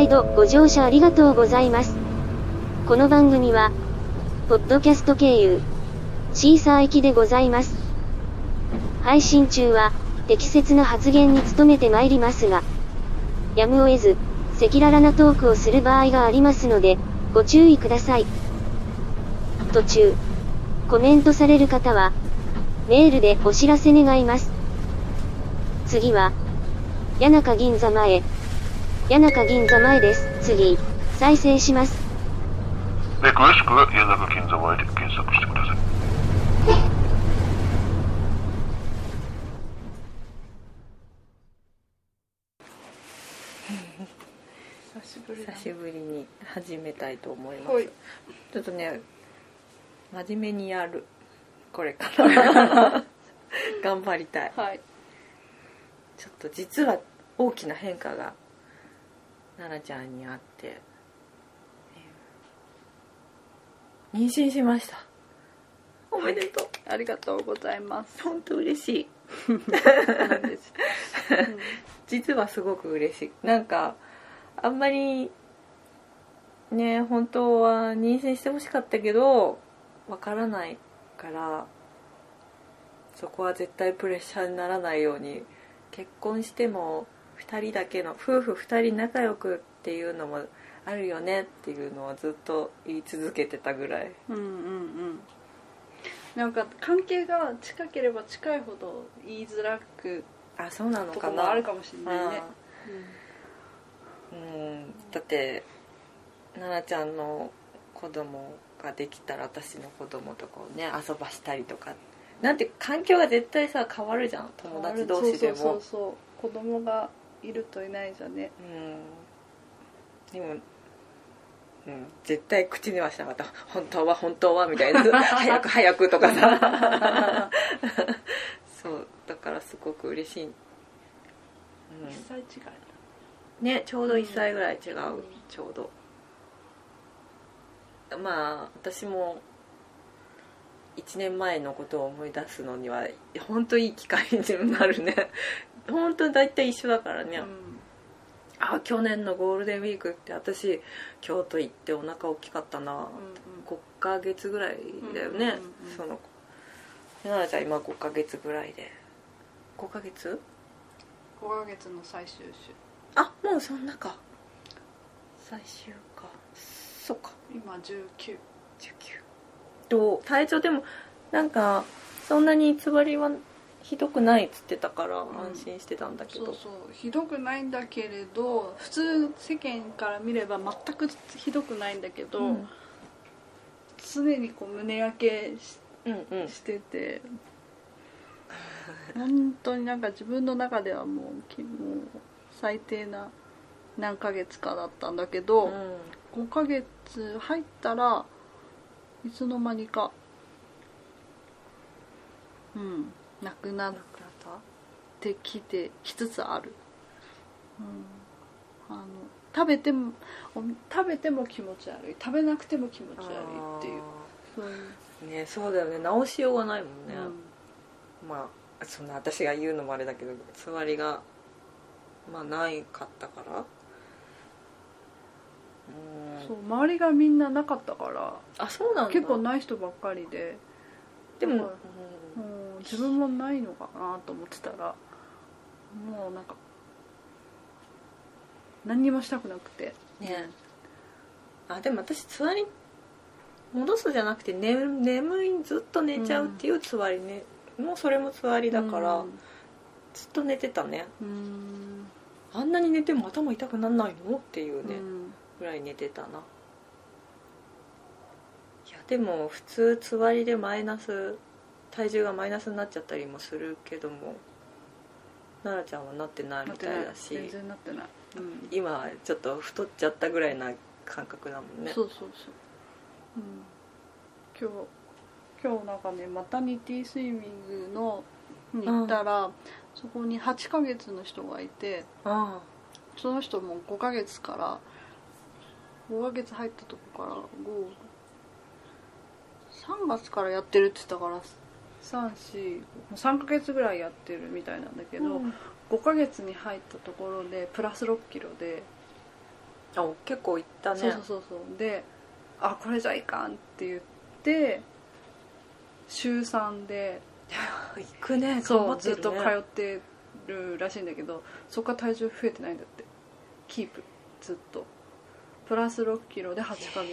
毎度ご乗車ありがとうございます。この番組は、ポッドキャスト経由、シーサー行きでございます。配信中は、適切な発言に努めてまいりますが、やむを得ず、赤裸々なトークをする場合がありますので、ご注意ください。途中、コメントされる方は、メールでお知らせ願います。次は、谷中銀座前。谷中銀座前です。次、再生します。で詳しくは谷中金座前で検索してください。久しぶりだ久しぶりに始めたいと思います、はいちょっとね真面目にやるこれから 頑張りたいはいちょっと実は大きな変化が奈々ちゃんにあってえー妊娠しました。おめでとう。ありがとうございます。本当嬉しい。そうなんです、実はすごく嬉しい。なんかあんまりね本当は妊娠してほしかったけどわからないからそこは絶対プレッシャーにならないように結婚しても2人だけの夫婦2人仲良くっていうのもあるよねっていうのをずっと言い続けてたぐらい。うん、うんうん。うんなんか関係が近ければ近いほど言いづらくあそうなのかな。とこもあるかもしれないね。うん。だって奈々ちゃんの子供ができたら私の子供とかをね遊ばしたりとか。なんて環境が絶対さ変わるじゃん。友達同士でも。そうそうそうそう。子供がいるといないじゃね。うん。でも、うん、絶対口にはしなかった「本当は本当は」みたいな「早 く早く」とかさ。そう。だからすごく嬉しい、うん。一歳違いねちょうど1歳ぐらい違う、うんちょうど。まあ私も1年前のことを思い出すのには本当いい機会になるね本当大体一緒だからね、だ、あ去年のゴールデンウィークって私京都行ってお腹大きかったな、うんうん。5ヶ月ぐらいだよね、うんうんうんうん。その奈々ちゃん今5ヶ月ぐらいで。5ヶ月？5ヶ月の最終週。あもうそんなか。最終か。そっか。今19 19と体調でもなんかそんなに偽りはひどくないっつってたからん。安心してたんだけど、そうそう。ひどくないんだけれど普通世間から見れば全くひどくないんだけど、うん。常にこう胸焼けしうんうん。してて本当になんか自分の中ではもうきもう最低な何ヶ月かだったんだけど、5ヶ月入ったらいつの間にかうんなくなってきてきつつある、うん、あの食べてもお食べても気持ち悪い。食べなくても気持ち悪いっていう。そういう、ねそうだよね。直しようがないもんね、うん。まあそんな私が言うのもあれだけどつわりがまあないかったから。うん。そう周りがみんななかったから。あそうなんだ。結構ない人ばっかりで、でも、うん自分もないのかなと思ってたらもうなんか何にもしたくなくて。うんね。あでも私つわり戻すじゃなくて寝眠いずっと寝ちゃうっていうつわりね、もうそれもつわりだから、うん。ずっと寝てたね。うん。あんなに寝ても頭痛くなんないのっていうね、うん。ぐらい寝てたな。いやでも普通つわりでマイナス体重がマイナスになっちゃったりもするけども奈々ちゃんはなってないみたいだし全然なってない、うん。今はちょっと太っちゃったぐらいな感覚だもんね。そうそうそう、うん、今日今日なんかねマタニティスイミングのに行ったら、そこに8ヶ月の人がいてあその人も5ヶ月から5ヶ月入ったとこから53月からやってるって言ったから343ヶ月ぐらいやってるみたいなんだけあど、5ヶ月に入ったところでプラス6キロであ結構いったね。そうそうそうそう。であこれじゃいかんって言って週3で 行くね。そうずっと通ってるらしいんだけどそこから体重増えてないんだって。キープ。ずっと。プラス6キロで8ヶ月。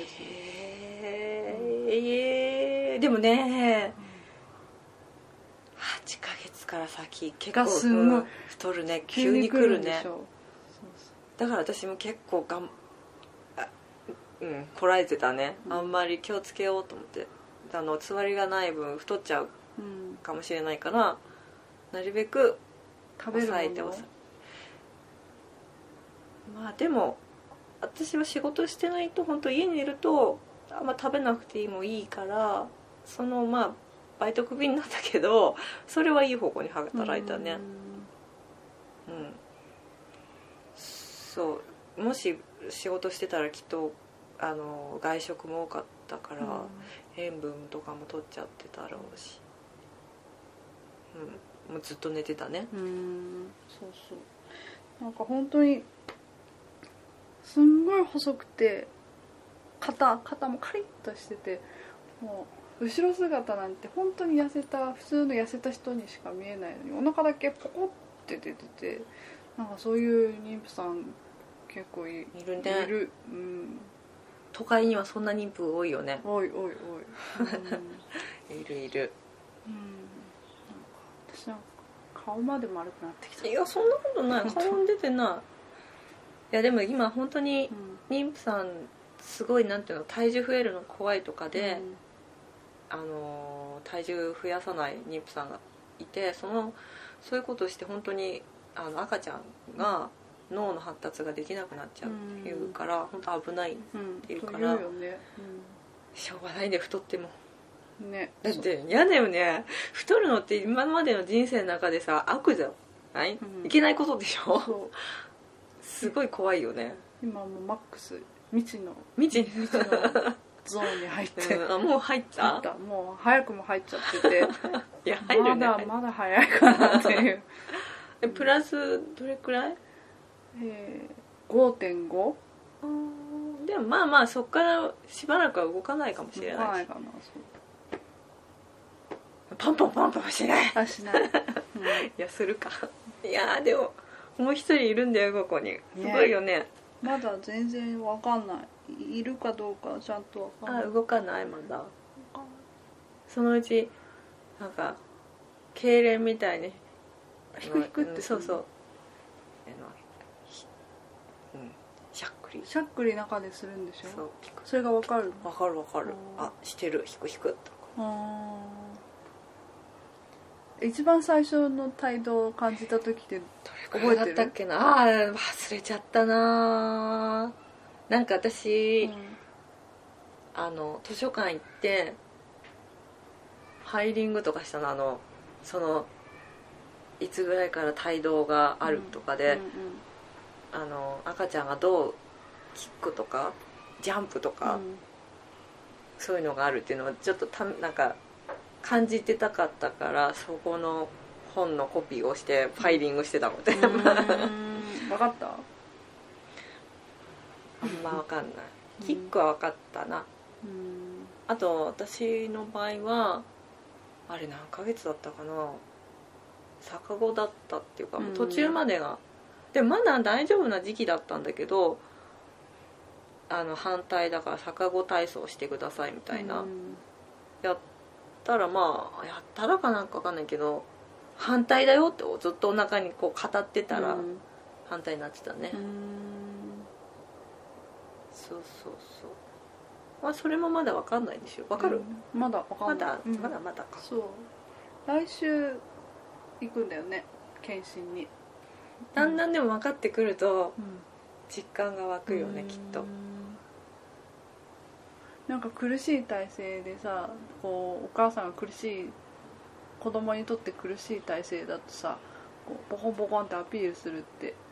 へえでもね8ヶ月から先結構がすんごいうん太るね急に来るねでしょだから私も結構がんあうんこらえてたね、うん。あんまり気をつけようと思って。あのつわりがない分太っちゃううんかもしれないからなるべく抑えての？抑えまあでも私は仕事してないと本当家にいるとあんま食べなくていいもいいからそのまあバイトクビになったけどそれはいい方向に働いたね。うん。そう。もし仕事してたらきっとあの外食も多かったから、うん。塩分とかも取っちゃってたろうし。うん。もうずっと寝てたね。うん。そうそう。なんか本当にすんごい細くて肩肩もカリッとしててもう後ろ姿なんて本当に痩せた普通の痩せた人にしか見えないのにお腹だけポコって出ててなんかそういう妊婦さん結構いいる。ねいるうん都会にはそんな妊婦多いよね。おいおいおい、うん。いるいる。うん、なんか私なんか顔まで丸くなってきた。いやそんなことない。顔出てない。いやでも今本当にうん。妊婦さんすごいなんていうの体重増えるの怖いとかで、うんあのー体重増やさない妊婦さんがいてそのそういうことをして本当にあの赤ちゃんが脳の発達ができなくなっちゃうっていうから、本当危ないうんていうからと言うよね、しょうがないね太っても。うん、ね。だって嫌だよね。太るのって今までの人生の中でさ悪じゃない、うん。いけないことでしょ？すごい怖いよね。今もうマックス。未知の。未知。に未知のゾーンに入って。うんあもう入っ入たった。もう早くも入っちゃってて。いや入るね。まだまだ早いかなっていう、えプラスどれくらい？えー、5.5でもまあまあそっからしばらくは動かないかもしれないし。ないかなパンパンパンパンしない。あしない、うん。いやするか。いやーでももう一人いるんだよここに。すごいよね。まだ全然わかんないいるかどうかちゃんとわかんない。あ動かないまだ。そのうちなんか痙攣みたいにヒクヒクってうんそうそう。しゃっくり。しゃっくり中でするんでしょ？そうそれがわかるわかるわかる。うんあしてる？ヒクヒクとか。一番最初の態度を感じた時ってどれくらいだったっけな？あー忘れちゃったななんか私、あの図書館行ってハイリングとかしたのあのそのいつぐらいから帯同があるとかで、あの赤ちゃんがどうキックとかジャンプとか、そういうのがあるっていうのはちょっとたなんか感じてたかったからそこの本のコピーをしてファイリングしてたの。で、うん。うん分かったあんま分かんないキックは分かったな、うん。あと私の場合はあれ何ヶ月だったかな。逆子だったっていうかもう途中までが、でまだ大丈夫な時期だったんだけどあの反対だから逆子体操してくださいみたいな、うん。やったらまあやったらかなんか分かんないけど反対だよってずっとお腹にこう語ってたらうん。反対になってたね、うんそうそうそう。まあそれもまだ分かんないでしょ。分かる、うん。まだわかまんない。だ、うん。まだまだか。そう。来週行くんだよね。検診に。だんだんでも分かってくるとうん。実感が湧くよねきっと。なんか苦しい体勢でさこうお母さんが苦しい子供にとって苦しい体勢だとさこうボコンボコンってアピールするって「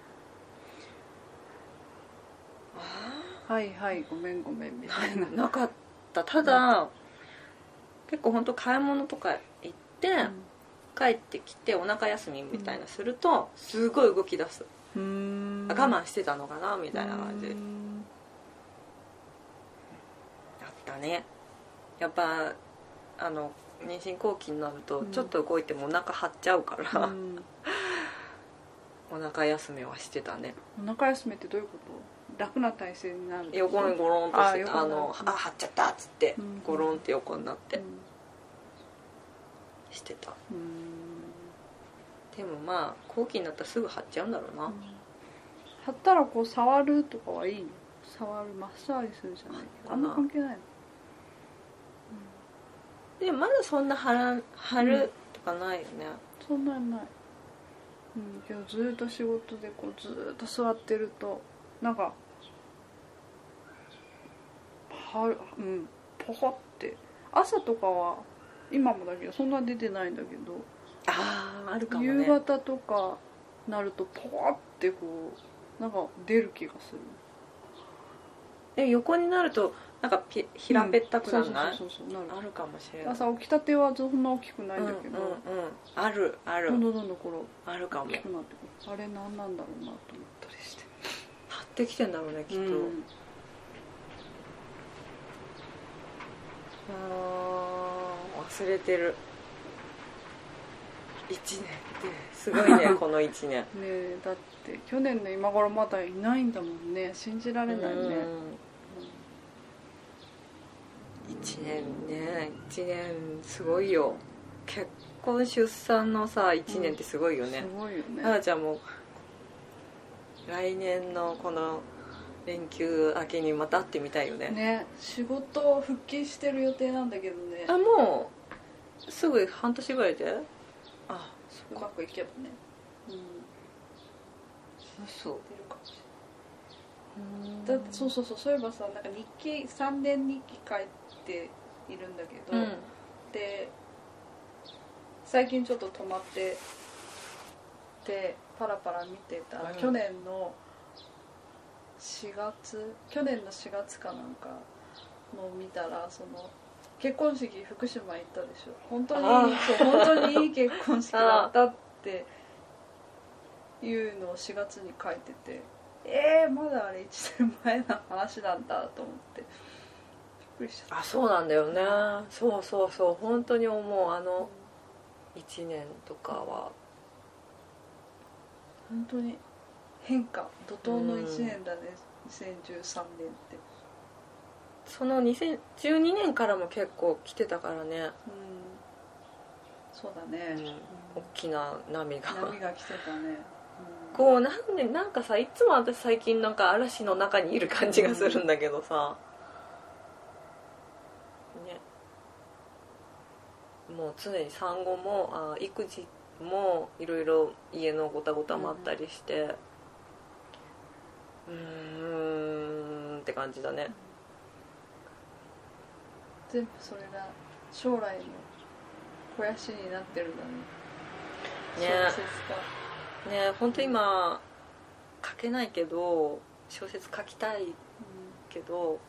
はいはい。ごめんごめんみたいな、なかった。ただ結構本当買い物とか行って、うん、帰ってきてお腹休みみたいなすると、すごい動き出す。我慢してたのかなみたいな感じ。だったね。やっぱあの妊娠後期になるとちょっと動いてもお腹張っちゃうから、うん、お腹休みはしてたね。お腹休みってどういうこと？楽な体勢になる。横にゴロンとしてあのあ張っちゃったっつってうん。ゴロンって横になってうん。してた。うん。でもまあ後期になったらすぐ張っちゃうんだろうな、貼ったらこう触るとかはいいの？触るマッサージするじゃない？あんま関係ないの？でもまだそんな張ら張るとかないよね、そんなんない。うん。けどずーっと仕事でこうずーっと座ってるとなんかはうんポコって。朝とかは今もだけどそんな出てないんだけど、あああるかも夕ね方とかなるとポコってこうなんか出る気がする。で横になるとなんかピ平べったくならない、そうそうそうそうなる。あるかもしれない。朝起きたてはそんな大きくないんだけど、うんうんうん、あるある。どんどんどんどんこうあるかも。張大きくなってくる。あれ何なんだろうなと思ったりしてってきてんだろうねきっと、うん。あー忘れてる。1年ってすごいね この1年。ねえだって去年の今頃まだいないんだもんね。信じられないね、うん。1年ね1年すごいよ。結婚出産のさ1年ってすごいよね。す、ごいよね。あーちゃんも来年のこの連休明けにまた会ってみたいよね。ね仕事復帰してる予定なんだけどね。あもうすぐ半年ぐらいで？あうまくいけばね。うん。そう出るかもしれないだってそうそうそう。そういえばさなんか日記3年日記書いているんだけど、うん。で最近ちょっと止まってでパラパラ見てた。ら、うん去年の4月去年の4月かなんかのを見たらその結婚式福島行ったでしょ。本当にあそう本当にいい結婚式だったっていうのを4月に書いててえー、まだあれ1年前の話なんだと思ってびっくりしちゃった。あそうなんだよね。そうそうそう。本当に思う。あの1年とかは本当に変化怒涛の1年だね、2013年って。その2012年からも結構来てたからね、うん。そうだね、うん。大きな波が。波が来てたね、うん。こうなんでなんかさいつも私最近なんか嵐の中にいる感じがするんだけどさ、ね。もう常に産後もあ育児もいろいろ家のごたごたもあったりしてうーんって感じだね。全部それが将来の肥やしになってるんだね。ね。小説家。ね本当今書けないけど小説書きたいうん。けど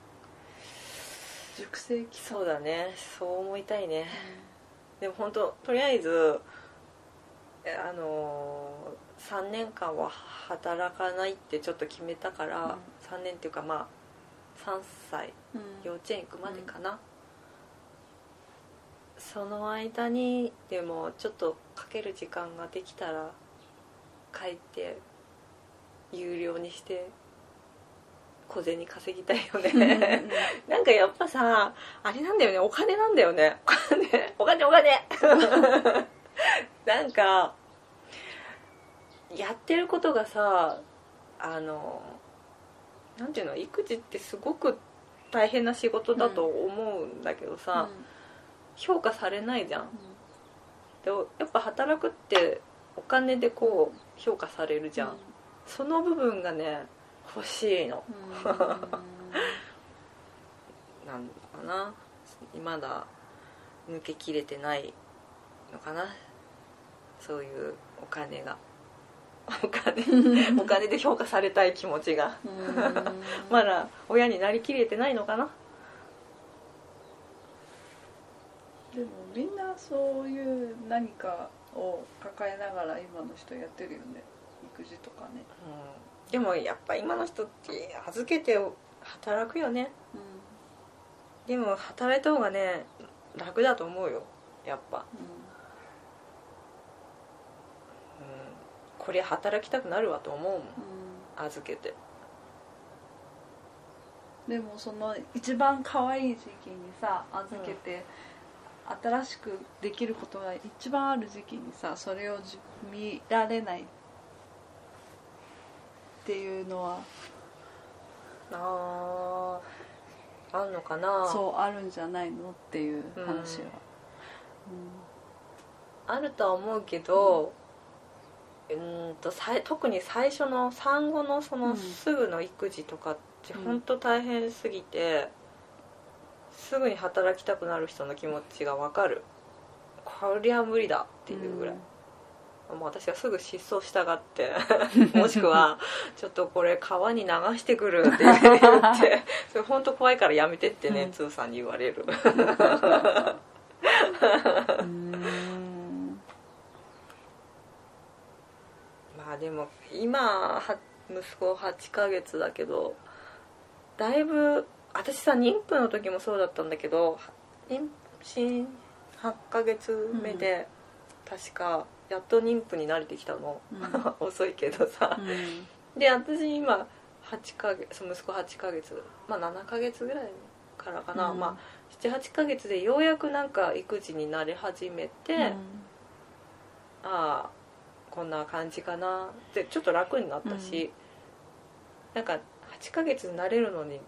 熟成期間。そうだね。そう思いたいね。でも本当とりあえずえあのー、3年間は働かないってちょっと決めたから、3年っていうかまあ3歳うん。幼稚園行くまでかな、その間にでもちょっとかける時間ができたら帰って有料にして小銭稼ぎたいようんね なんかやっぱさあれなんだよね。お金なんだよね。お金お金お金 なんかやってることがさあのなんていうの育児ってすごく大変な仕事だと思うんだけどさ、評価されないじゃん。でやっぱ働くってお金でこう評価されるじゃん、その部分がね欲しいの。うん。う んなんのかな。まだ抜けきれてないのかなそういうお金が。お金。お金で評価されたい気持ちが。うん。まだ親になりきれてないのかな？でもみんなそういう何かを抱えながら今の人やってるよね。育児とかね。うん。でもやっぱ今の人って預けて働くよね。でも働いた方がね楽だと思うよ。やっぱ、うん、これ働きたくなるわと思うもん。預けて。でもその一番可愛い時期にさ預けて、新しくできることが一番ある時期にさそれをじ見られないっていうのは。あああんのかな？そうあるんじゃないの？っていう話は、あるとは思うけど、うーんとさい特に最初の産後のそうん。のすぐの育児とかってうん本当大変すぎて、すぐに働きたくなる人の気持ちが分かる。こりゃ無理だっていうぐらい、もう私はすぐ失踪したがって もしくはちょっとこれ川に流してくるって言って それ本当怖いからやめてってね、うん。つーさんに言われる うんまあでも今は息子8ヶ月だけどだいぶ私さ妊婦の時もそうだったんだけど妊娠8ヶ月目で、確かやっと妊婦に慣れてきたの、遅いけどさ、で私今8ヶ月息子8ヶ月まあ7ヶ月ぐらいからかな、うん。まあ78ヶ月でようやくなんか育児に慣れ始めて、ああこんな感じかなってちょっと楽になったし、なんか8ヶ月になれるのに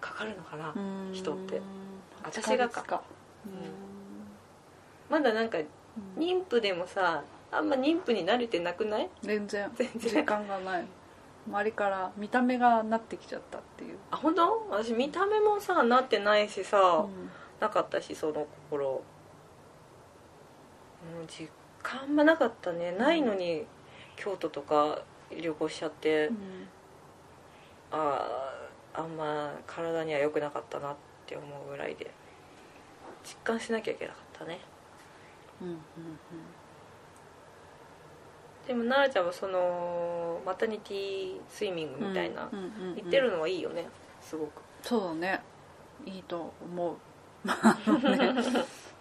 かかるのかな、うん。人って。私私がか。かまだなんかうん。妊婦でもさあんま妊婦に慣れてなくない？全然。全然。時間がない。周りから見た目がなってきちゃったっていう、あ本当？私見た目もさなってないしさ、うん。なかったしその頃もう実感あんまなかったね。ないのに京都とか旅行しちゃって、あああんま体には良くなかったなって思うぐらいで実感しなきゃいけなかったね。うんうんでも奈々ちゃんはそのマタニティスイミングうんみたいな、うんうんうん行ってるのはいいよねすごく。そうだね。いいと思う。あのね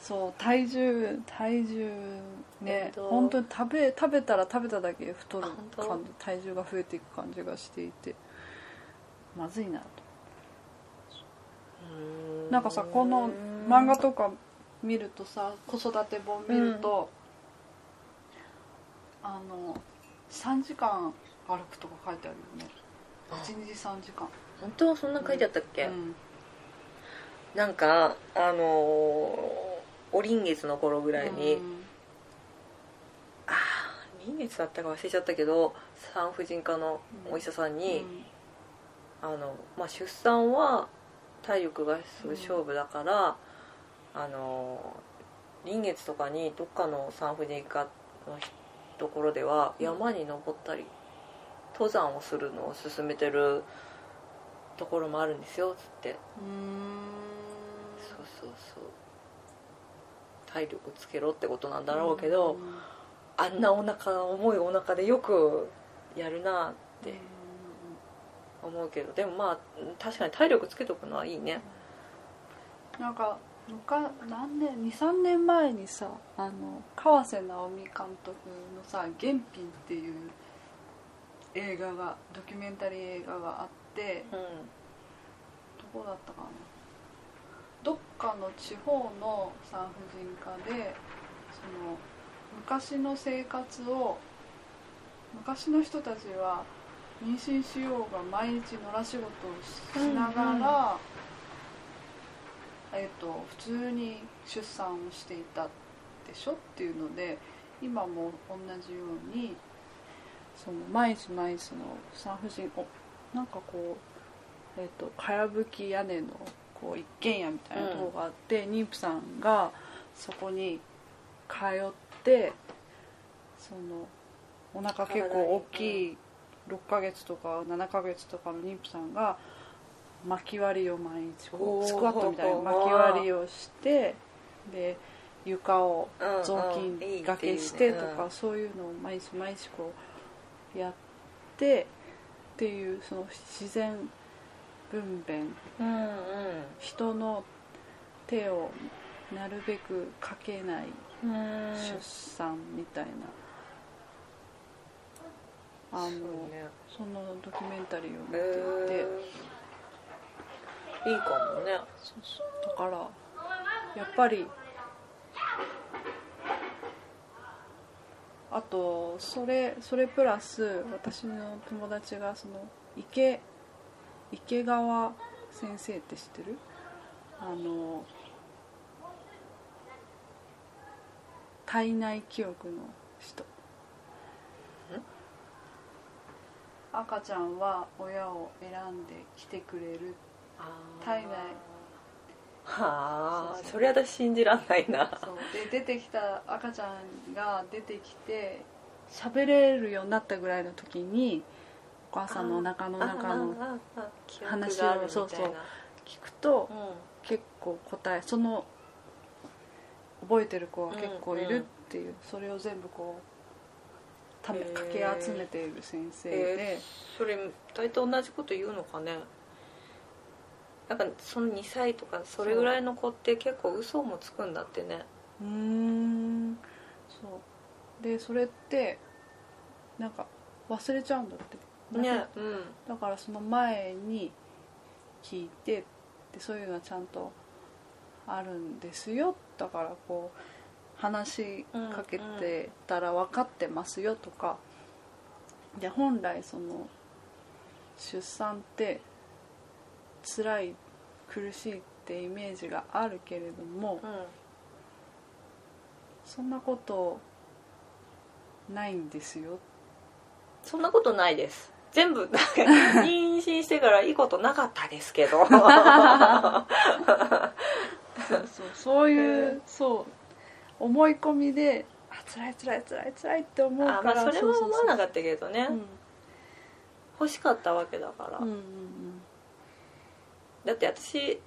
そう体重体重ね本当本当に食べ食べたら食べただけ太る感じ体重が増えていく感じがしていてまずいなと。なんかさこの漫画とか見るとさ子育て本見ると、あの3時間歩くとか書いてあるよね。1日3時間。本当？そんな書いてあったっけ、うん。なんかあのーお臨月の頃ぐらいに、うん。ああ臨月だったか忘れちゃったけど産婦人科のお医者さんに、あのまあ、出産は体力がすごい勝負だから、あの臨月とかにどっかの産婦人科のところでは山に登ったり登山をするのを勧めてるところもあるんですよつって。うん。そうそうそう体力つけろってことなんだろうけど、あんなお腹重いお腹でよくやるなって思うけどでもまあ確かに体力つけとくのはいいね。なんか何年23年前にさあの川瀬直美監督のさ「原品」っていう映画がドキュメンタリー映画があってうん。どこだったかなどっかの地方の産婦人科でその昔の生活を昔の人たちは妊娠しようが毎日野良仕事をしながら、うんうんえっと普通に出産をしていたでしょっていうので今も同じようにその毎日毎日の産婦人おなんかこうえっとかやぶき屋根のこう一軒家みたいなところがあって、妊婦さんがそこに通ってそのお腹結構大きい6ヶ月とか7ヶ月とかの妊婦さんが巻き割りを毎日こうスクワットみたいな巻き割りをしてで床をうん雑巾がけしてとかそういうのを毎日毎日こうやってっていうその自然分娩うんうん人の手をなるべくかけないうん。出産みたいな。あのね。そのドキュメンタリーを見ていて、へーいいかもね。そうそう。だからやっぱりあとそれそれプラス私の友達がその池池川先生って知ってる？あの体内記憶の人。赤ちゃんは親を選んで来てくれる。体内。はあそれ私信じらんないな。そう。で出てきた赤ちゃんが出てきて喋れるようになったぐらいの時にお母さんのお腹の中の話をそうそう。聞くとう結構答えその覚えてる子は結構いるっていう、それを全部こうためかき集めている先生んで、えーそれ大体同じこと言うのかね。なんかその2歳とかそれぐらいの子って結構嘘もつくんだってね。うーん。そう。でそれってなんか忘れちゃうんだってね。うん。だからその前に聞いてでそういうのはちゃんとあるんですよ。だからこう話しかけてたら分かってますよとか。で本来その出産って辛い苦しいってイメージがあるけれどもうん。そんなことないんですよ。そんなことないです全部なんか 妊娠してからいいことなかったですけど。そうそうそういうそう思い込みであ辛い辛い辛い辛いって思うあからまあそれは思わなかったけどね。うん。欲しかったわけだから、うんうんだって私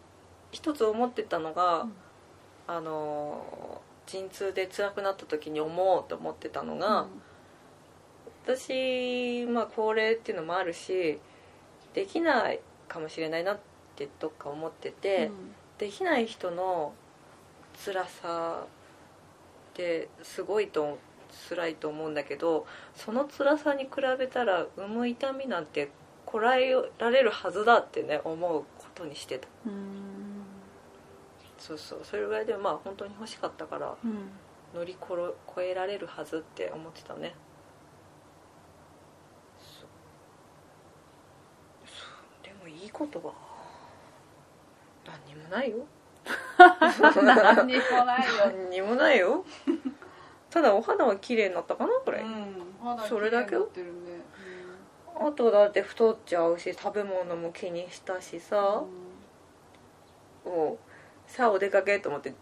一つ思ってたのが、うん。あの陣痛で辛くなった時に思うと思ってたのが、私まあ高齢っていうのもあるしできないかもしれないなってどっか思ってて、できない人の辛さってすごいと辛いと思うんだけどその辛さに比べたら産む痛みなんてこらえられるはずだってね思うことにしてた。うん。うんそうそう。それぐらいでまあ本当に欲しかったからうん。乗り越えられるはずって思ってたねそうそうでもいいことは何にもないよ。何にもないよ。何にもないよ。ただお肌は綺麗になったかなこれ、うん。肌それだけ？綺麗になってるね。あとだって太っちゃうし食べ物も気にしたしさ、もうさあお出かけと思って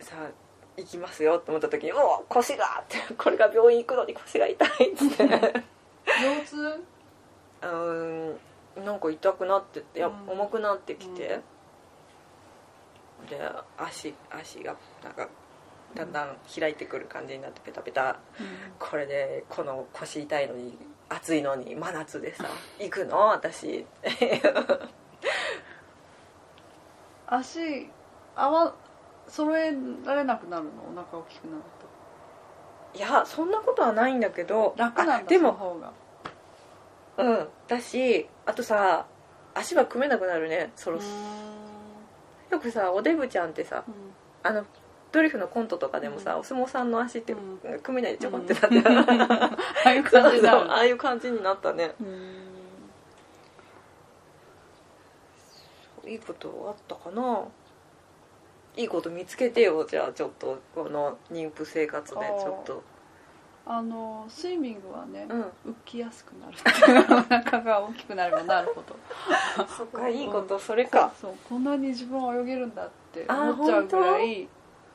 さあ行きますよと思った時に「おお腰が!」って「これが病院行くのに腰が痛い」っつって。腰痛？うーんなんか痛くなってっていやうん。重くなってきて、で足足がなんかだんだん開いてくる感じになってペタペタ。これでこの腰痛いのに暑いのに真夏でさ行くの？私。足合わ揃えられなくなるの？お腹大きくなるいやそんなことはないんだけど。と楽なんだあでもうん。だしあとさ足は組めなくなるねそろそよくさおデブちゃんってさあのドリフのコントとかでもさ、うん。お相撲さんの足ってうん。組めないでちょこってなって、ああいう感じになるああいう感じになったね。うん。いいことあったかな。いいこと見つけてよじゃあちょっとこの妊婦生活でちょっとあのスイミングはねうん。浮きやすくなる。お腹が大きくなればなるほど そっかいいことそれか。そうこんなに自分は泳げるんだってあー思っちゃうぐらい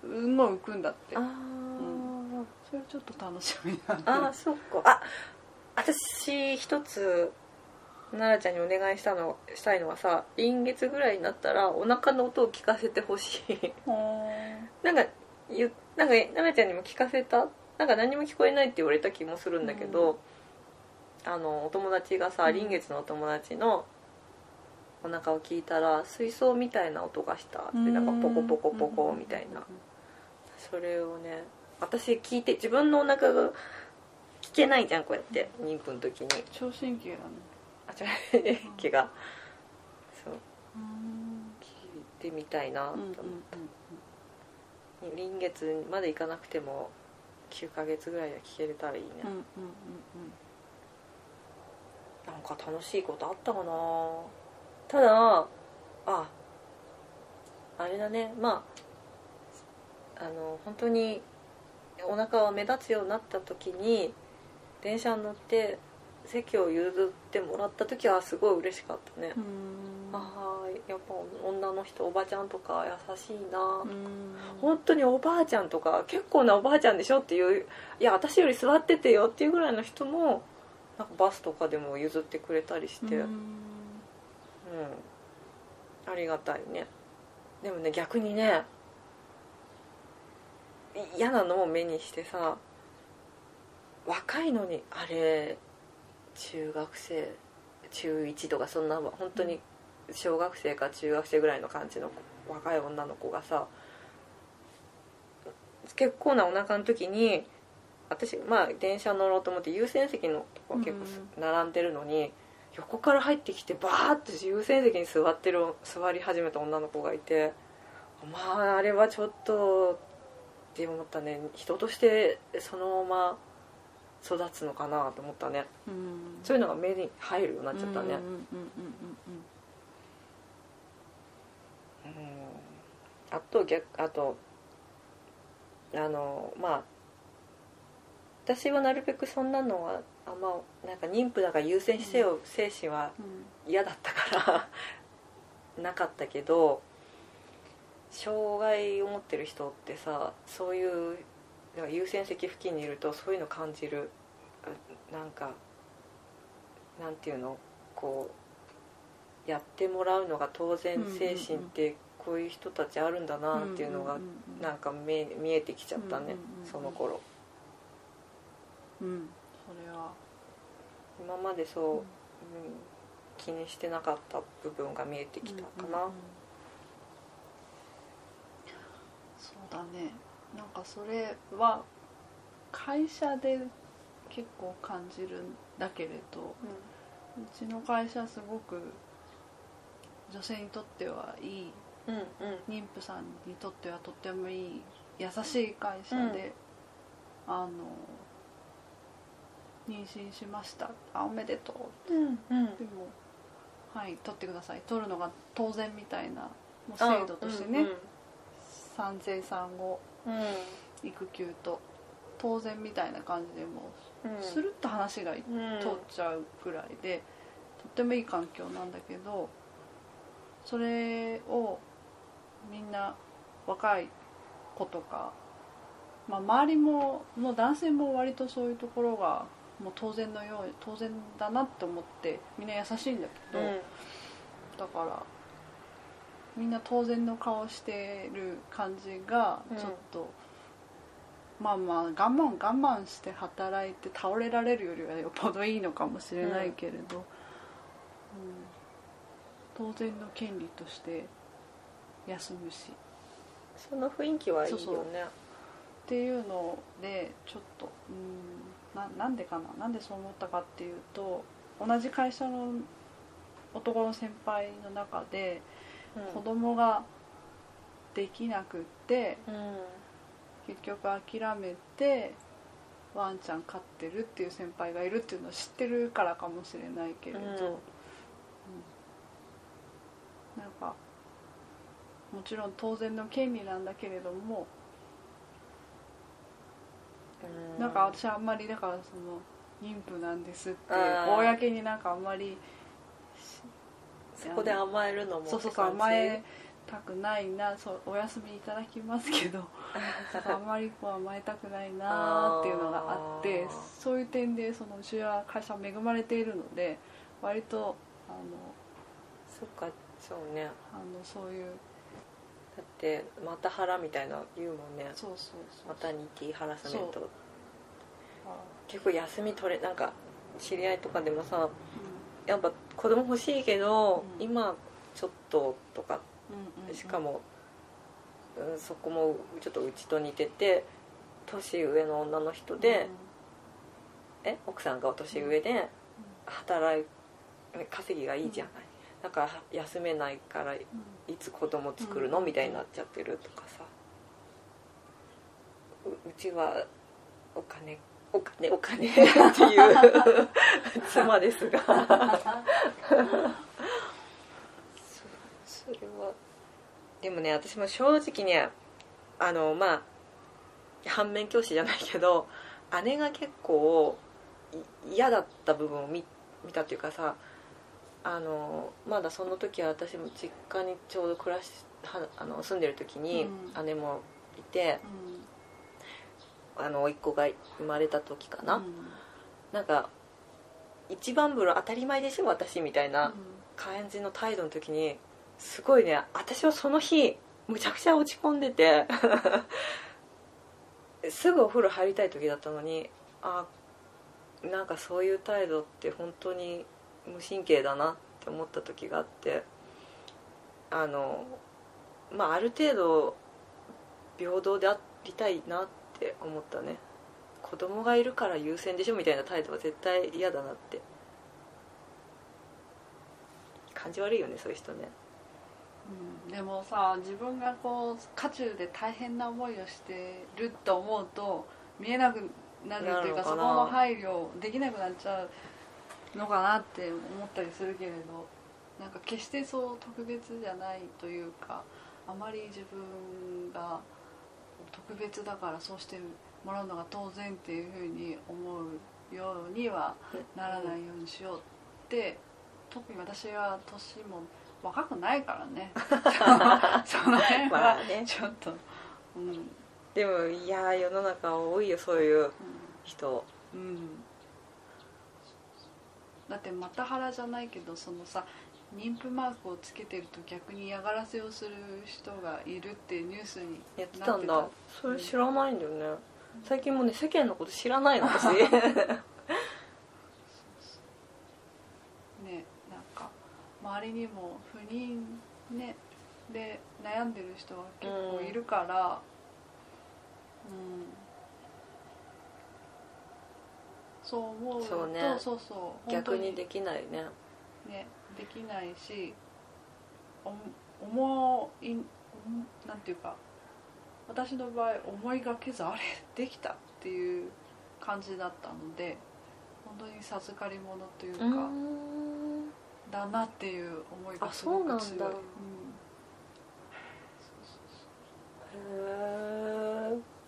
うんもう浮くんだって。あー、それちょっと楽しみなんあーそっか。あ私一つ奈々ちゃんにお願いしたのしたいのはさ臨月ぐらいになったらお腹の音を聞かせてほしい。なんかゆなんか奈々ちゃんにも聞かせたなんか何も聞こえないって言われた気もするんだけど、あのお友達がさうん。臨月のお友達のお腹を聞いたら水槽みたいな音がしたってなんかポコポコポコみたいな。それをね私聞いて自分のお腹が聞けないじゃんこうやって妊婦の時に。聴診器だね。あ違う。気が。そう。聞いてみたいなと思った、臨月までいかなくても9ヶ月ぐらいは聞けれたらいいね、うんうんうんなんか楽しいことあったかな？ただあ。あれだね。まああの本当にお腹が目立つようになった時に電車に乗って席を譲ってもらった時はすごい嬉しかったね、うんああやっぱ女の人おばちゃんとか優しいな、うん。本当におばあちゃんとか結構なおばあちゃんでしょっていういや私より座っててよっていうぐらいの人もなんかバスとかでも譲ってくれたりして、うん。うん。ありがたいね。でもね逆にねい嫌なのを目にしてさ若いのにあれ中学生中1とかそんな本当に小学生か中学生ぐらいの感じの子若い女の子がさ結構なお腹の時に私まあ電車乗ろうと思って優先席のとこは結構す並んでるのに、横から入ってきてバーッと優先席に座ってる座り始めた女の子がいてまああれはちょっとって思ったね。人としてそのまま育つのかなと思ったね。うん。そういうのが目に入るようになっちゃったね。うんうんうん。うんうんあと逆あとあのまあ私はなるべくそんなのはあんまなんか妊婦だから優先してよ、精神はうん。嫌だったから なかったけど障害を持ってる人ってさそういうだから優先席付近にいるとそういうの感じる。あなんかなんていうの？こうやってもらうのが当然精神ってこういう人たちあるんだなっていうのがんんうんなんか見え見えてきちゃったねうんうんうんその頃。うん。それは今までそう、うん、気にしてなかった部分が見えてきたかな、うんうんうん。そうだね。なんかそれは会社で結構感じるんだけれどうちの会社すごく女性にとってはいいうんうん。妊婦さんにとってはとってもいい優しい会社で、あの妊娠しました。あおめでとう。うんうん。でもはい取ってください。取るのが当然みたいなもう制度としてね、産前産後うん。育休と。当然みたいな感じでもうん。うスルッと話が通っちゃうくらいで、とってもいい環境なんだけどそれをみんな若い子とか、まあ、周りももう男性も割とそういうところがもう当然のように当然だなって思ってみんな優しいんだけど、だからみんな当然の顔してる感じがうん。ちょっと、まあまあ我慢我慢して働いて倒れられるよりはよっぽどいいのかもしれないけれど、うん当然の権利として休むし。その雰囲気はいいよね。そうそう。っていうのでちょっとうんななんでかな。なんでそう思ったかっていうと同じ会社の男の先輩の中で子供ができなくってうん。結局諦めてワンちゃん飼ってるっていう先輩がいるっていうのを知ってるからかもしれないけれど、なんかもちろん当然の権利なんだけれどもうん。なんか私あんまりだからその妊婦なんですって公になん。かあんまりそこで甘えるのもそうそう甘えたくないなそうお休みいただきますけど あんまりこう甘えたくないなっていうのがあってそういう点でそのうちは会社恵まれているので割とあのそっかそうね。あのそういう。だってまた腹みたいな言うもんね。そうそうそう。マタニティハラスメンそトあ。結構休み取れなんか知り合いとかでもさうやっぱ子供欲しいけど、うん。今ちょっととか。うんうんしかも、うん、そこもちょっとうちと似てて年上の女の人で、え奥さんが年上で働い稼ぎがいいじゃない、だから休めないからいつ子供作るの？うん。みたいになっちゃってるとかさ。ううちはお金お金お金っていう 妻ですが。そそれは。でもね私も正直ねあのまあ反面教師じゃないけど姉が結構い嫌だった部分を見見たっていうかさあのまだその時は私も実家にちょうど暮らしはあの住んでる時にうん。姉もいて、うん。あの甥っ子が生まれた時かな、うん。なんか一番風呂当たり前でしょ私みたいなうん。感じの態度の時にすごいね私はその日むちゃくちゃ落ち込んでて すぐお風呂入りたい時だったのにあなんかそういう態度って本当に無神経だなって思った時があってあのまあある程度平等でありたいなって思ったね。子供がいるから優先でしょみたいな態度は絶対嫌だなって。感じ悪いよねそういう人ね。うんでもさ自分がこう渦中で大変な思いをしてると思うと見えなくなるっていうかそこの配慮できなくなっちゃうのかなって思ったりするけれどなんか決してそう特別じゃないというかあまり自分が特別だからそうしてもらうのが当然っていうふうに思うようにはならないようにしようって特に私は年も若くないからね。その辺はちょっとうん。でもいや世の中多いよそういう人うん、うん、だってまた腹じゃないけどそのさ妊婦マークをつけてると逆に嫌がらせをする人がいるってニュースにやってたんだ。それ知らないんだよね。最近もうね世間のこと知らないの私。ねなんか周りにも不妊ねで悩んでる人は結構いるからうん、そう思うとそうね。そうそう逆にできないね。ねできないしお思いなんていうか私の場合思いがけずあれできたっていう感じだったので本当に授かり物というか、うん。だなっていう思いがあすごく強い。そうなんだ。うん。へえ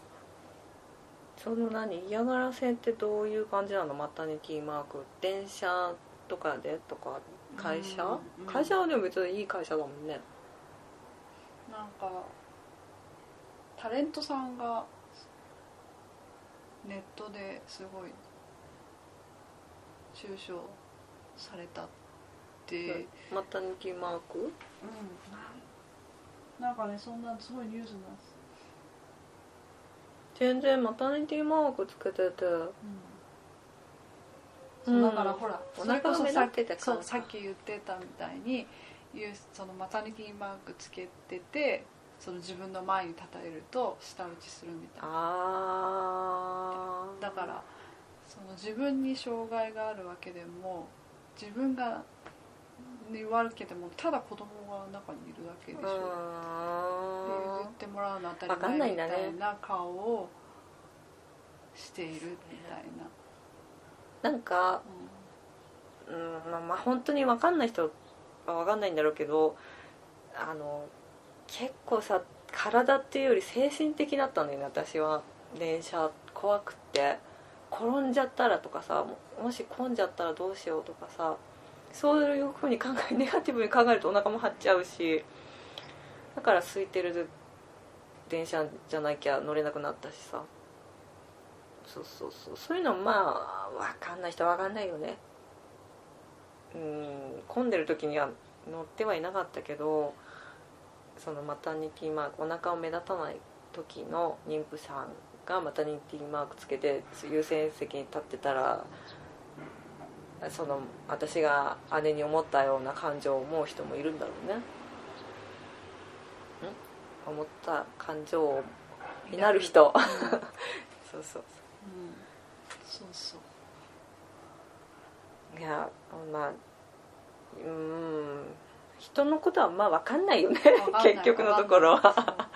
その何嫌がらせってどういう感じなの？マタニティマーク電車とかでとか会社、うん会社はでも別にいい会社だもんね。なんかタレントさんがネットですごい中傷されたって、マタニティマーク？うん。なんかねそんなすごいニュースなんです、全然マタニティマークつけてて。そうだからほらお腹が目立さってきったから。そうさっき言ってたみたいにそのマタニティマークつけててその自分の前に立たれると舌打ちするみたいな。だからその自分に障害があるわけでも自分が言われけでもただ子供が中にいるだけでしょ、って言ってもらうの当たり前みたいな顔をしているみたいな、なんかうんまあまあ本当に分かんない人は分かんないんだろうけどあの結構さ体っていうより精神的だったんだよね私は。電車怖くって。転んじゃったらとかさももし混んじゃったらどうしようとかさそういうふうに考えネガティブに考えるとお腹も張っちゃうしだから空いてる電車じゃなきゃ乗れなくなったしさ。そうそうそう。そういうのまあ分かんない人は分かんないよね。うん混んでる時には乗ってはいなかったけどそのマタニティマークお腹を目立たない時の妊婦さんがマタニティマークつけて優先席に立ってたらその私が姉に思ったような感情を思う人もいるんだろうね。ん？思った感情になる人。そうそうう。ん。そうそう。そういやまあうん。人のことはまあ分かんないよね。結局のところは。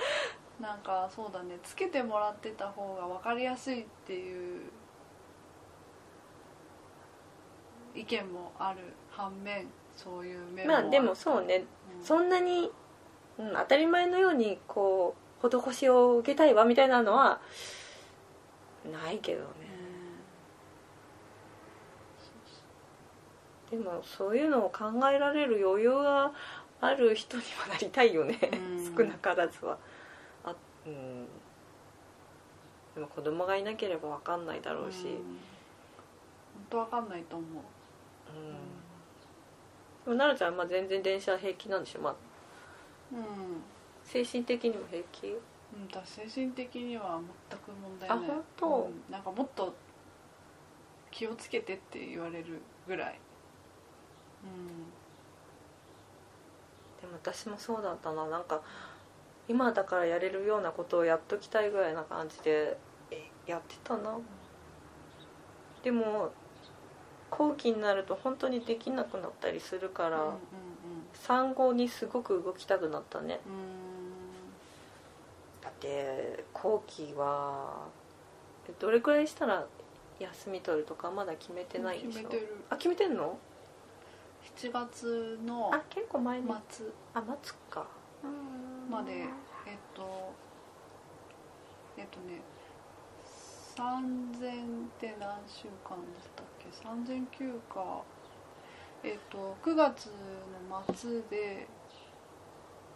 なんかそうだね。つけてもらってた方が分かりやすいっていう意見もある反面そういう面もまあでもそうね。うん。そんなに、うん、当たり前のようにこう施しを受けたいわみたいなのはないけどね。でもそういうのを考えられる余裕がある人にはなりたいよね、うん。少なからずは。あうん。でも子供がいなければ分かんないだろうし、うん。本当分かんないと思う、うん。奈々ちゃんはまあ全然電車平気なんでしょ、まあ、うん。精神的にも平気？うん、だ精神的には全く問題ない。あ本当？うん。なんかもっと気をつけてって言われるぐらい。うん。でも私もそうだったな。なんか今だからやれるようなことをやっときたいぐらいな感じでえやってたな。でも後期になると本当にできなくなったりするから、うんうん産後にすごく動きたくなったね。うん。うんだって後期はえどれくらいしたら休み取るとかまだ決めてないでしょ決あ決めてんの？7月のあ結構前に、末。あ待つか。までえっとえっとね3000って何週間だったっけ？3000休暇えっと9月の末で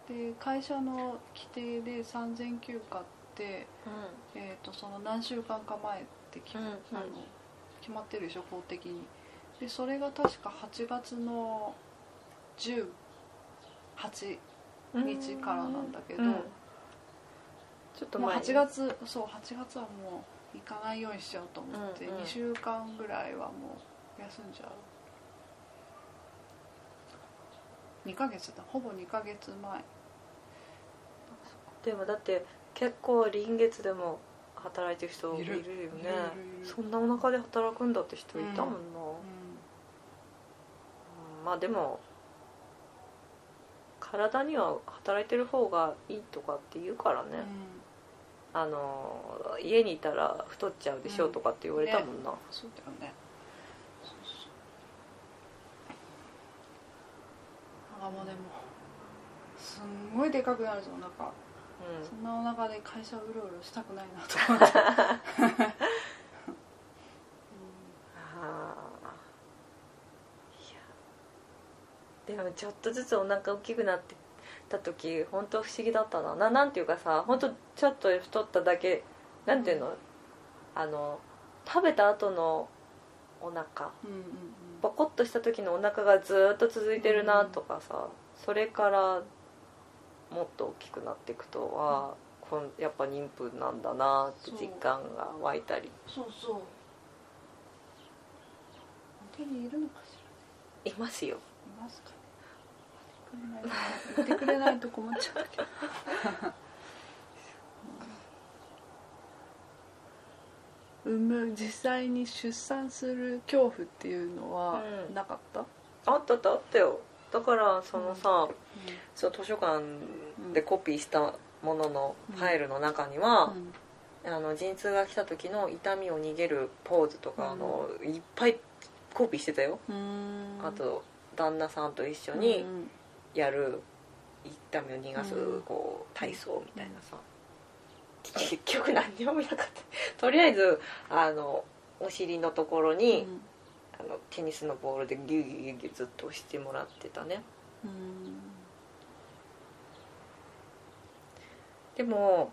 で会社の規定で3000休暇って、えっとその何週間か前って決,、うんうん。あの決まってるでしょ法的に。でそれが確か8月の18うん日からなんだけどうん。ちょっとまあ、前に8月そう8月はもう行かないようにしようと思って、うんうん。2週間ぐらいはもう休んじゃう。2ヶ月だ。ほぼ2ヶ月前。でもだって結構臨月でも働いてる人いるよね。そんなお腹で働くんだって人いたもんな、ううん。まあでも体には働いてる方がいいとかって言うからね、ん、うんあの家にいたら太っちゃうでしょとかって言われたもんな、そうだよね。そうそう。なんかもうでもすんごいでかくなるぞお腹。うん。そんなお腹で会社うろうろしたくないなと。思って、あー。いや。でもちょっとずつお腹大きくなってた時本当不思議だったな。ななんていうかさ本当ちょっと太っただけなんていうの、あの食べた後のお腹。ボコッとした時のお腹がずーっと続いてるなとかさ、それからもっと大きくなっていくとは、こんやっぱ妊婦なんだなって実感が湧いたり。そうそう。本当にいるのかしいますよ。らいますかね言ってくれないと困っちゃう。けど産む実際に出産する恐怖っていうのはうん。なかった、あったあったあったよ。だからそのさ、そう図書館でコピーしたもののファイルの中には、あの陣痛が来た時の痛みを逃げるポーズとか、あのいっぱいコピーしてたよ、うん。あと旦那さんと一緒うんにやる痛みを逃がすうん。こう体操みたいなさ、結局何にも見なかった。とりあえずあのお尻のところに、あのテニスのボールでギュギュギュギュずっと押してもらってたね。うん。でも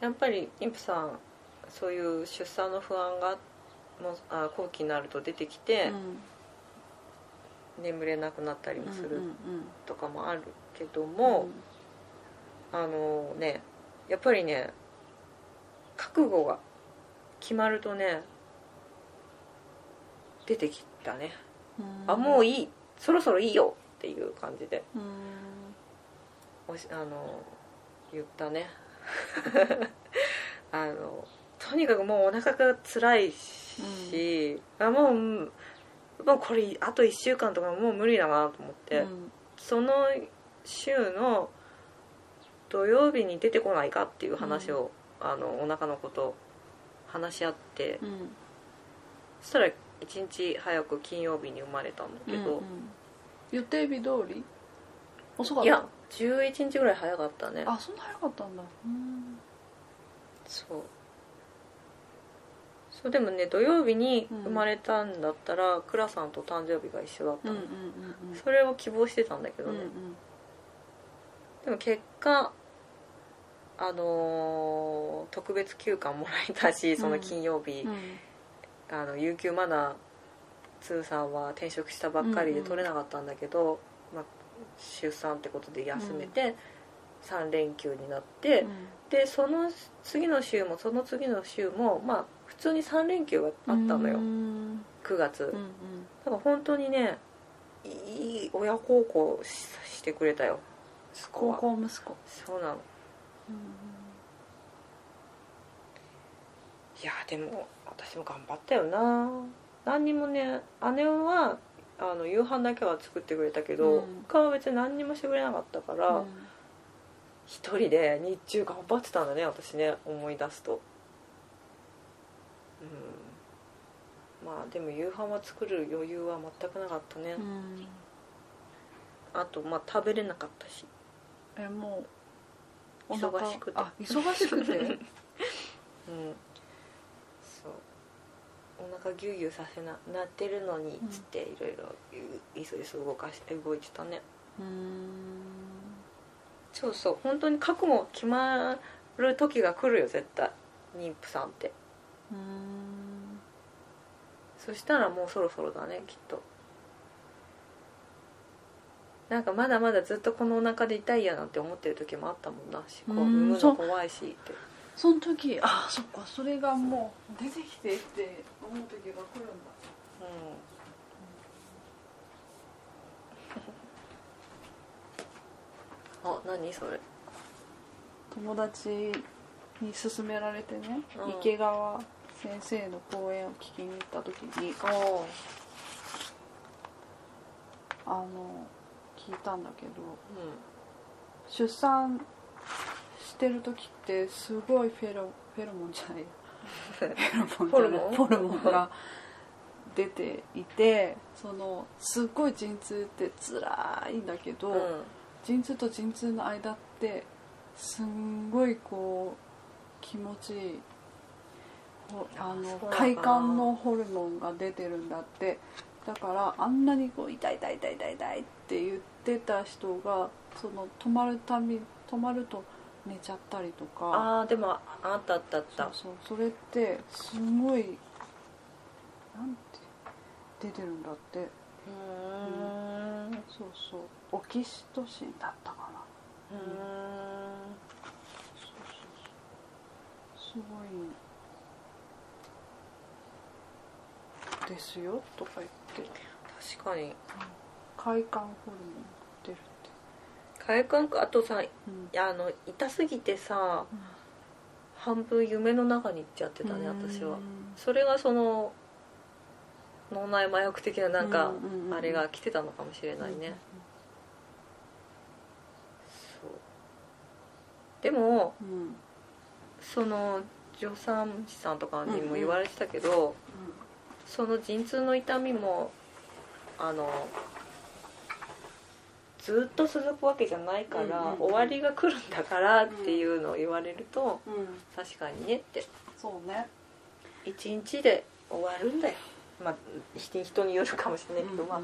やっぱり妊婦さんそういう出産の不安がもうあ後期になると出てきて、眠れなくなったりもするとかもあるけども、あのねやっぱりね覚悟が決まるとね出てきたね、うん。あもういい。そろそろいいよ。っていう感じで。うん。おしあの言ったね。あのとにかくもうお腹が辛いし、あもうもうこれあと1週間とかもう無理だなと思って、うん。その週の土曜日に出てこないかっていう話を、あのお腹のこと話し合って、うん。そしたら1日早く金曜日に生まれたんだけど、うんうん。予定日通り？遅かった？いや11日ぐらい早かったね。あそんな早かったんだ。うん。そうそうでもね土曜日に生まれたんだったら、クラさんと誕生日が一緒だったの、うんうんうんそれを希望してたんだけどね、うんうん。でも結果あのー特別休暇もらえたしその金曜日、うん。あの有給まだつーさんは転職したばっかりで取れなかったんだけど、まあ、出産ってことで休めて3連休になって、でその次の週もその次の週もまあ普通に3連休があったのよ、うん。9月、うんうん。だから本当にねいい親孝行ししてくれたよ。高は。校息子。そうなの。いやでも私も頑張ったよな。何にもね姉はあの夕飯だけは作ってくれたけど、うん。他は別に何にもしてくれなかったから、うん。一人で日中頑張ってたんだね私ね思い出すとうん。まあでも夕飯は作る余裕は全くなかったね、うん。あとまあ食べれなかったし。えもう忙しくて。あ忙しくて？うん。そう。お腹ギュウギュウさせななってるのにっつっていろいろいそいそ動かして動いてたね。うん。そうそう。本当に覚悟決まる時が来るよ絶対。妊婦さんって。うんそしたらもうそろそろだねきっと。なんかまだまだずっとこのお腹で痛いやなんて思ってる時もあったもんな。しこううん産むの怖いしって。その時あそっか。それがもう出てきてって思う時が来るんだ。うん。あ何それ。友達に勧められてね、うん。池川先生の講演を聞きに行った時におあの聞いたんだけどうん。出産してる時ってすごいフェロフェロモンじゃない フェロモンホホルモン？が出ていてそのすっごい陣痛って辛いんだけど、うん。陣痛と陣痛の間ってすんごいこう気持ちいいほあの快感のホルモンが出てるんだって。だからあんなにこう痛い痛い痛い痛い痛いって言ってた人がその止まるたび止まると寝ちゃったりとか。ああでもあったあったあっそうたそうそれってすごいなんて出てるんだって。うーん。うそうそう。オキシトシンだったかな。ーん。そうそうそう。すごいですよとか言って。確かに。快感ホルモン出るって。快感あとさいうん。やあの痛すぎてさ半分夢の中に行っちゃってたね私は。それがその脳内麻薬的ななんかうんうんうんあれが来てたのかもしれないね。でもうん。その助産師さんとかにも言われてたけど、その陣痛の痛みもあのずっと続くわけじゃないから、うんうんうん。終わりが来るんだからっていうのを言われると、うん、うん、確かにねって。そうね。一日で終わるんだよ。まあ人人によるかもしれないけど、まあ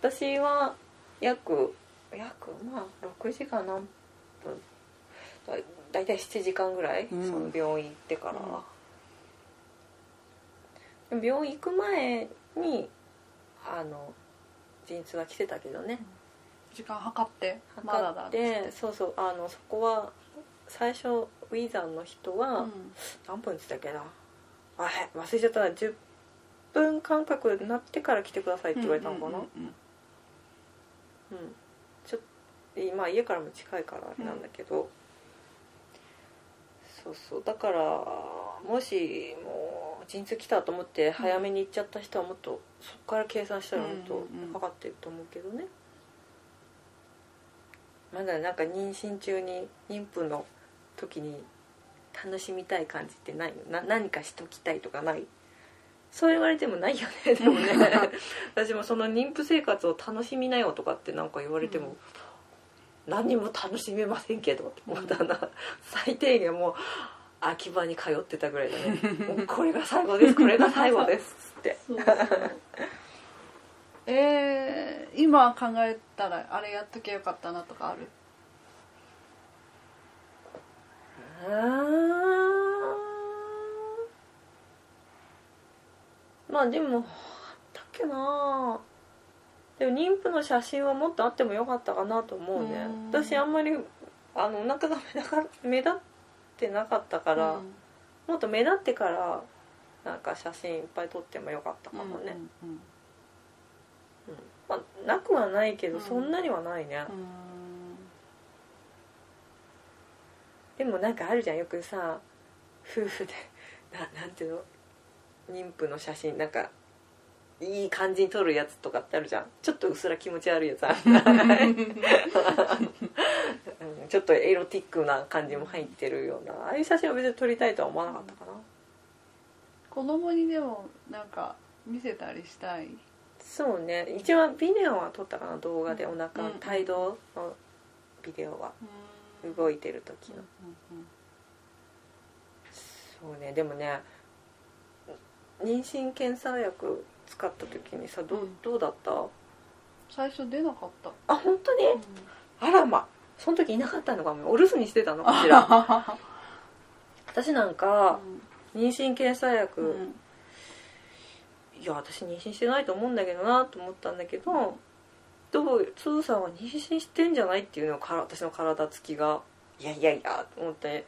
私は約約まあ6時間何分。だ大体7時間ぐらい、うん。その病院行ってから病院行く前にあの陣痛が来てたけどね。時間計ってまだだ測ってそうそうあのそこは最初ウィザーの人は、うん。何分って言ってたっけな？あへ忘れちゃったな。10分間隔になってから来てくださいって言われたのかな？うん、うんうんちょっと今家からも近いからあれなんだけど、そうそう。だからもしもう陣痛来たと思って早めに行っちゃった人はもっとそこから計算したらもっとかかってると思うけどね、まだなんか妊娠中に妊婦の時に楽しみたい感じってない？のな何かしときたいとかない？そう言われてもないよね。でもね。私もその妊婦生活を楽しみなよとかってなんか言われても、何にも楽しめませんけどって思ったな、最低限もう秋葉に通ってたぐらいだね。もうこれが最後ですこれが最後ですって。えー、今考えたらあれやっときゃよかったなとかある？まあでもあったっけなでも妊婦の写真はもっとあってもよかったかなと思うね。うん。私あんまりあのお腹が目立か目立ってなかったから、うん。もっと目立ってからなんか写真いっぱい撮ってもよかったかもね、うん。うん。まあなくはないけどうん。そんなにはないね、うん。でもなんかあるじゃん。よくさ夫婦で ななんていうの？妊婦の写真。なんかいい感じに撮るやつとかってあるじゃん。ちょっとうっすら気持ち悪いやつあ ちょっとエロティックな感じも入ってるような。ああいう写真は別に撮りたいとは思わなかったかな、子供にでもなんか見せたりしたい。そうね。一応ビデオは撮ったかな動画でお腹うん帯同のビデオは。動いてる時の。そうね。でもね妊娠検査薬使った時にさどう,、うん。どうだった？最初出なかった。あ本当に、あらまその時いなかったのかも。お留守にしてたのかしら。私なんか妊娠検査薬、うん。いや私妊娠してないと思うんだけどなと思ったんだけどどうつーさんは妊娠してんじゃないっていうのから私の体つきがいやいやいやと思って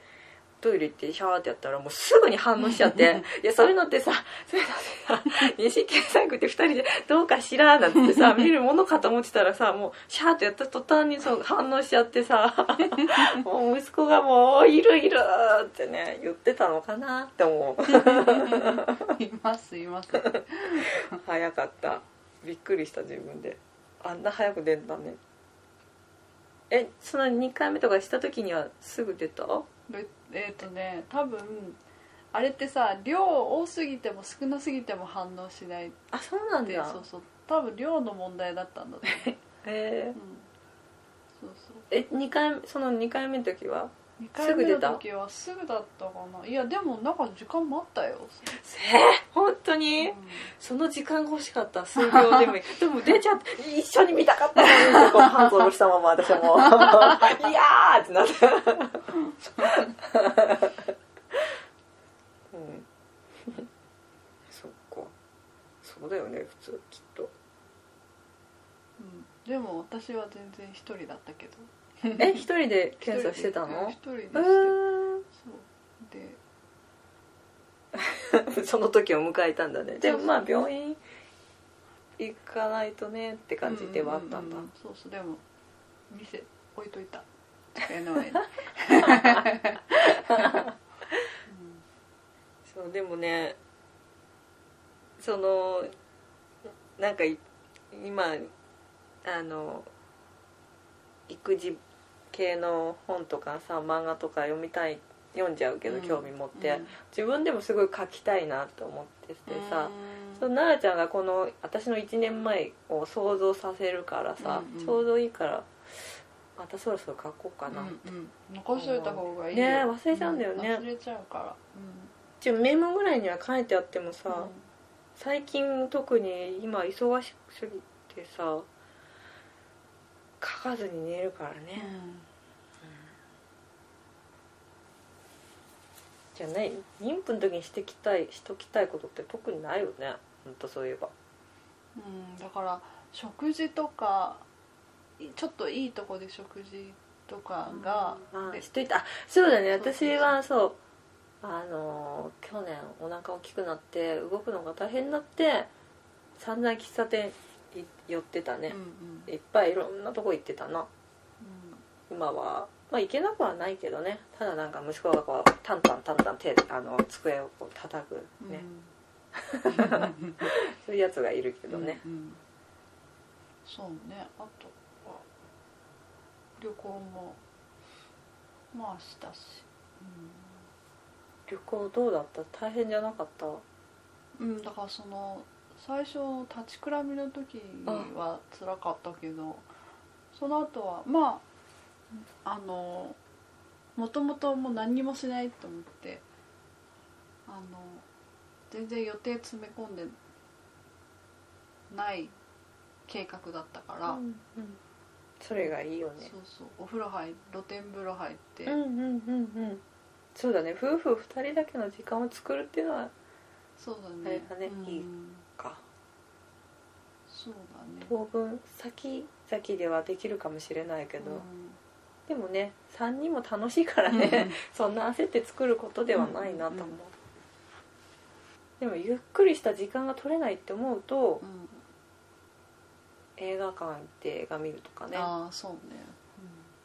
トイレ行ってシャーってやったらもうすぐに反応しちゃっていやそういうのってさそういうのってさ妊娠検査薬って2人でどうかしらなんてさ見るものかと思ってたらさもうシャーってやった途端にそう反応しちゃってさ もう息子がもう「いるいる!」ってね言ってたのかなって思う。いますいます。早かった。びっくりした自分で。あんな早く出んだね。えその2回目とかした時にはすぐ出た？べえっ、とね多分あれってさ量多すぎても少なすぎても反応しないっあそうなんだ。てそうそう。多分量の問題だったんだと思う、えうん、そうそう。え二回その2回目の時は？2回目の時はすぐだったかな。いやでもなんか時間待ったよ、えー、本当うに、ん。その時間が欲しかった。数秒でも でも出ちゃって一緒に見たかったのにしたまま私も。いやーってなって。うん。そっか。そうだよね普通きっと。うん。でも私は全然一人だったけどえ一人で検査してたの？一人でしてそうで その時を迎えたんだね。でもまあ病院行かないとねって感じではあったんだ、うううそうそうでも店置いといた。机の上に、そうでもねそのなんかい今あの育児系の本とかさ漫画とか読みたい読んじゃうけど、うん。興味持って、うん。自分でもすごい書きたいなと思っててさ、うん。そう奈々ちゃんがこの私の1年前を想像させるからさ、うんうん。ちょうどいいからまたそろそろ書こうかな、うんうん。残しといた方がいいよ。ね忘れちゃうんだよね。忘れちゃうから。一応メモぐらいには書いてあってもさ、うん。最近特に今忙しすぎてさ書かずに寝るからね、じゃあね妊婦の時にしてきたいしときたいことって特にないよね。ほんとそういえば。うんだから食事とかいちょっといいとこで食事とかが、あでしといた。あそうだね。私はそう。あの去年お腹大きくなって動くのが大変になって散々喫茶店い寄ってたね。うん、うん。いっぱいいろんなとこ行ってたな。今はまあ行けなくはないけどね。ただなんか息子がこうタンタンタンタン手あの机をこう叩くうん。ね、そういうやつがいるけどね、うんうん。そうね。あとは旅行もまあしたし、旅行どうだった？大変じゃなかった？うん、うん、だからその最初立ちくらみの時は辛かったけどその後はまああのもともともう何にもしないと思ってあの全然予定詰め込んでない計画だったから、うんうん。それがいいよね。そうそう。お風呂入っ露天風呂入って、うんうんうんうん。そうだね。夫婦2人だけの時間を作るっていうのはそうだあれねだね。うん。いい。かそうだね。当分先々ではできるかもしれないけど、うん。でもね3人も楽しいからね、そんな焦って作ることではないなと思う、うんうんでもゆっくりした時間が取れないって思うとうん。映画館行って映画見るとかね。ああそうね、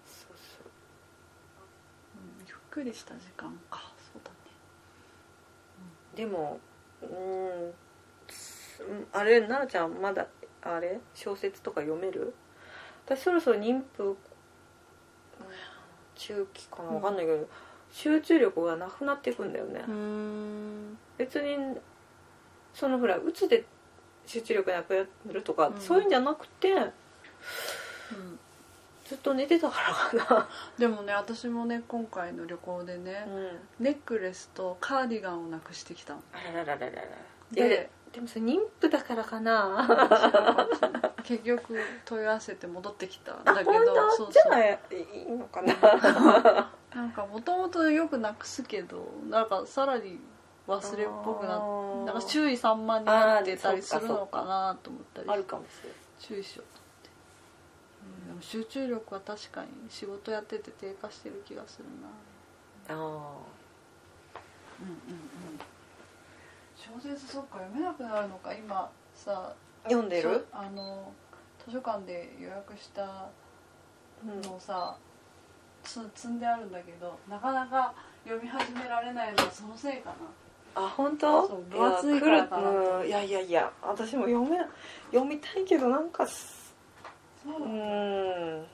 そうそう。うんゆっくりした時間か。そうだね。でもうんすあれ奈々ちゃんまだあれ？小説とか読める？私そろそろ妊婦うん中期かな？分かんないけど、集中力がなくなっていくんだよね、うん。別にそのほらうつで集中力なくなるとか、うん。そういうんじゃなくてうん。ずっと寝てたからか でもね私もね今回の旅行でねな、うん、ネックレスとカーディガンをなくしてきたの。あらららららら。でででもそれ妊婦だからかな。結局問い合わせて戻ってきたんだけどそうじゃあそういいのかな。なんかもともとよくなくすけどなんかさらに忘れっぽくなってなんか注意散漫になってたりするのかなと思ったり。あるかもしれない注意しよう。と思って、うん、でも集中力は確かに仕事やってて低下してる気がするな。あうんうんうん小説そっか読めなくなるのか今さ。ー読んでる、あの図書館で予約したうん。のをさ、つ積んであるんだけどなかなか読み始められないのはそのせいかな。あ本当？そう分厚いからかなと。いやいやいやいや私も読め読みたいけどなんかすそううんっ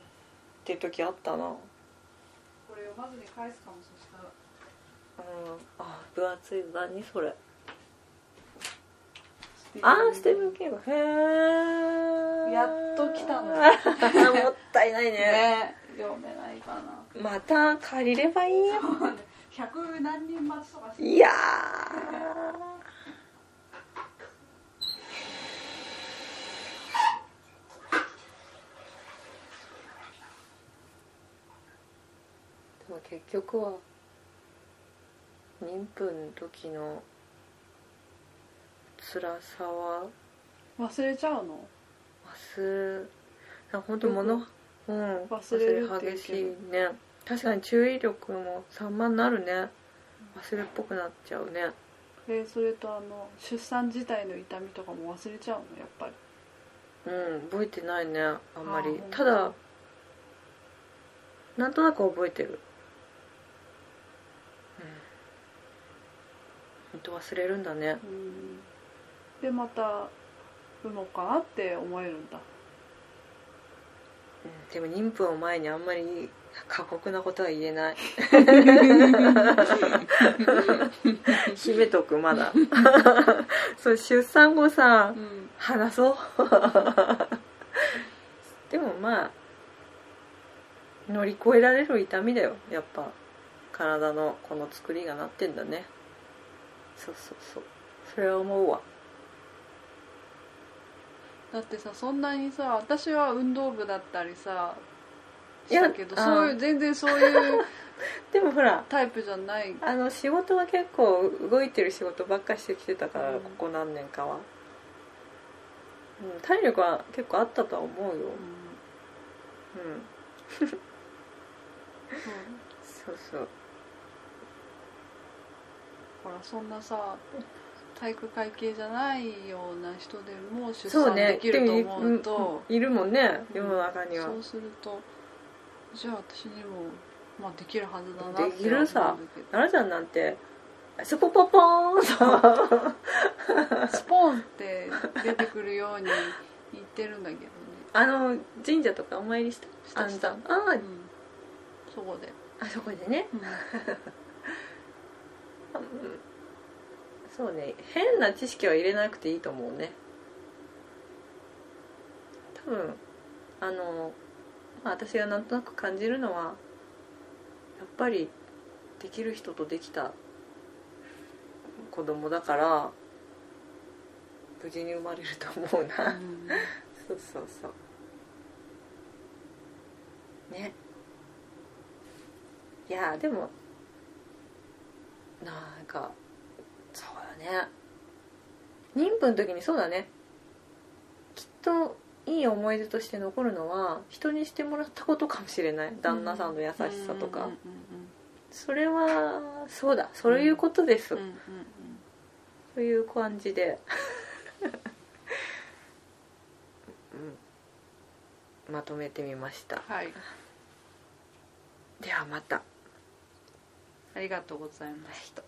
ていう時あったな。うんれ読まずに返すかもそしたら。あ分厚い何それあースティーブン・キング。へえやっと来たの。もったいないね。ね読めないかな。また借りればいいよ。100何人待ちとかしていやー。でも結局は妊婦の時の辛さは？忘れちゃうの？忘れ本当物うん忘れる激しいね。確かに注意力も散漫になるね。忘れっぽくなっちゃうね。えそれとあの出産自体の痛みとかも忘れちゃうの？やっぱり。うん覚えてないね。あんまり。ただなんとなく覚えてる。うん。本当忘れるんだね。うんでまた産もうかなって思えるんだ。うんでも妊婦を前にあんまり 過酷なことは言えない。秘めとくまだ。そう出産後さうん。話そう。でもまあ乗り越えられる痛みだよ。やっぱ体のこの作りがなってんだね。そうそうそう。それは思うわだってさそんなにさ私は運動部だったりさいやしたけどあーそういう全然そういう でもほらタイプじゃない。あの仕事は結構動いてる仕事ばっかしてきてたから、うん。ここ何年かは、うん、体力は結構あったとは思うよ。うん。うん。そう。そうらそんなさ体育会系じゃないような人でも出産できると思うと。でもいるもんね世の中には、そうするとじゃあ私にも、まあ、できるはずだなってできるさ。奈々ちゃんなんてスポポポーンと。スポーンって出てくるように言ってるんだけどね、あの神社とかお参りした？したした。ああー。うん、そこで、あそこでね。うんうん そうね。変な知識は入れなくていいと思うね。多分あの、まあ、私がなんとなく感じるのはやっぱりできる人とできた子供だから無事に生まれると思うな、うん。そうそうそう。ね。いやでもなんかね。妊婦の時にそうだね。きっといい思い出として残るのは人にしてもらったことかもしれない。旦那さんの優しさとか、それはそうだ。そういうことです、うんうんうん。そういう感じで、うん、まとめてみました。はい。ではまた。ありがとうございました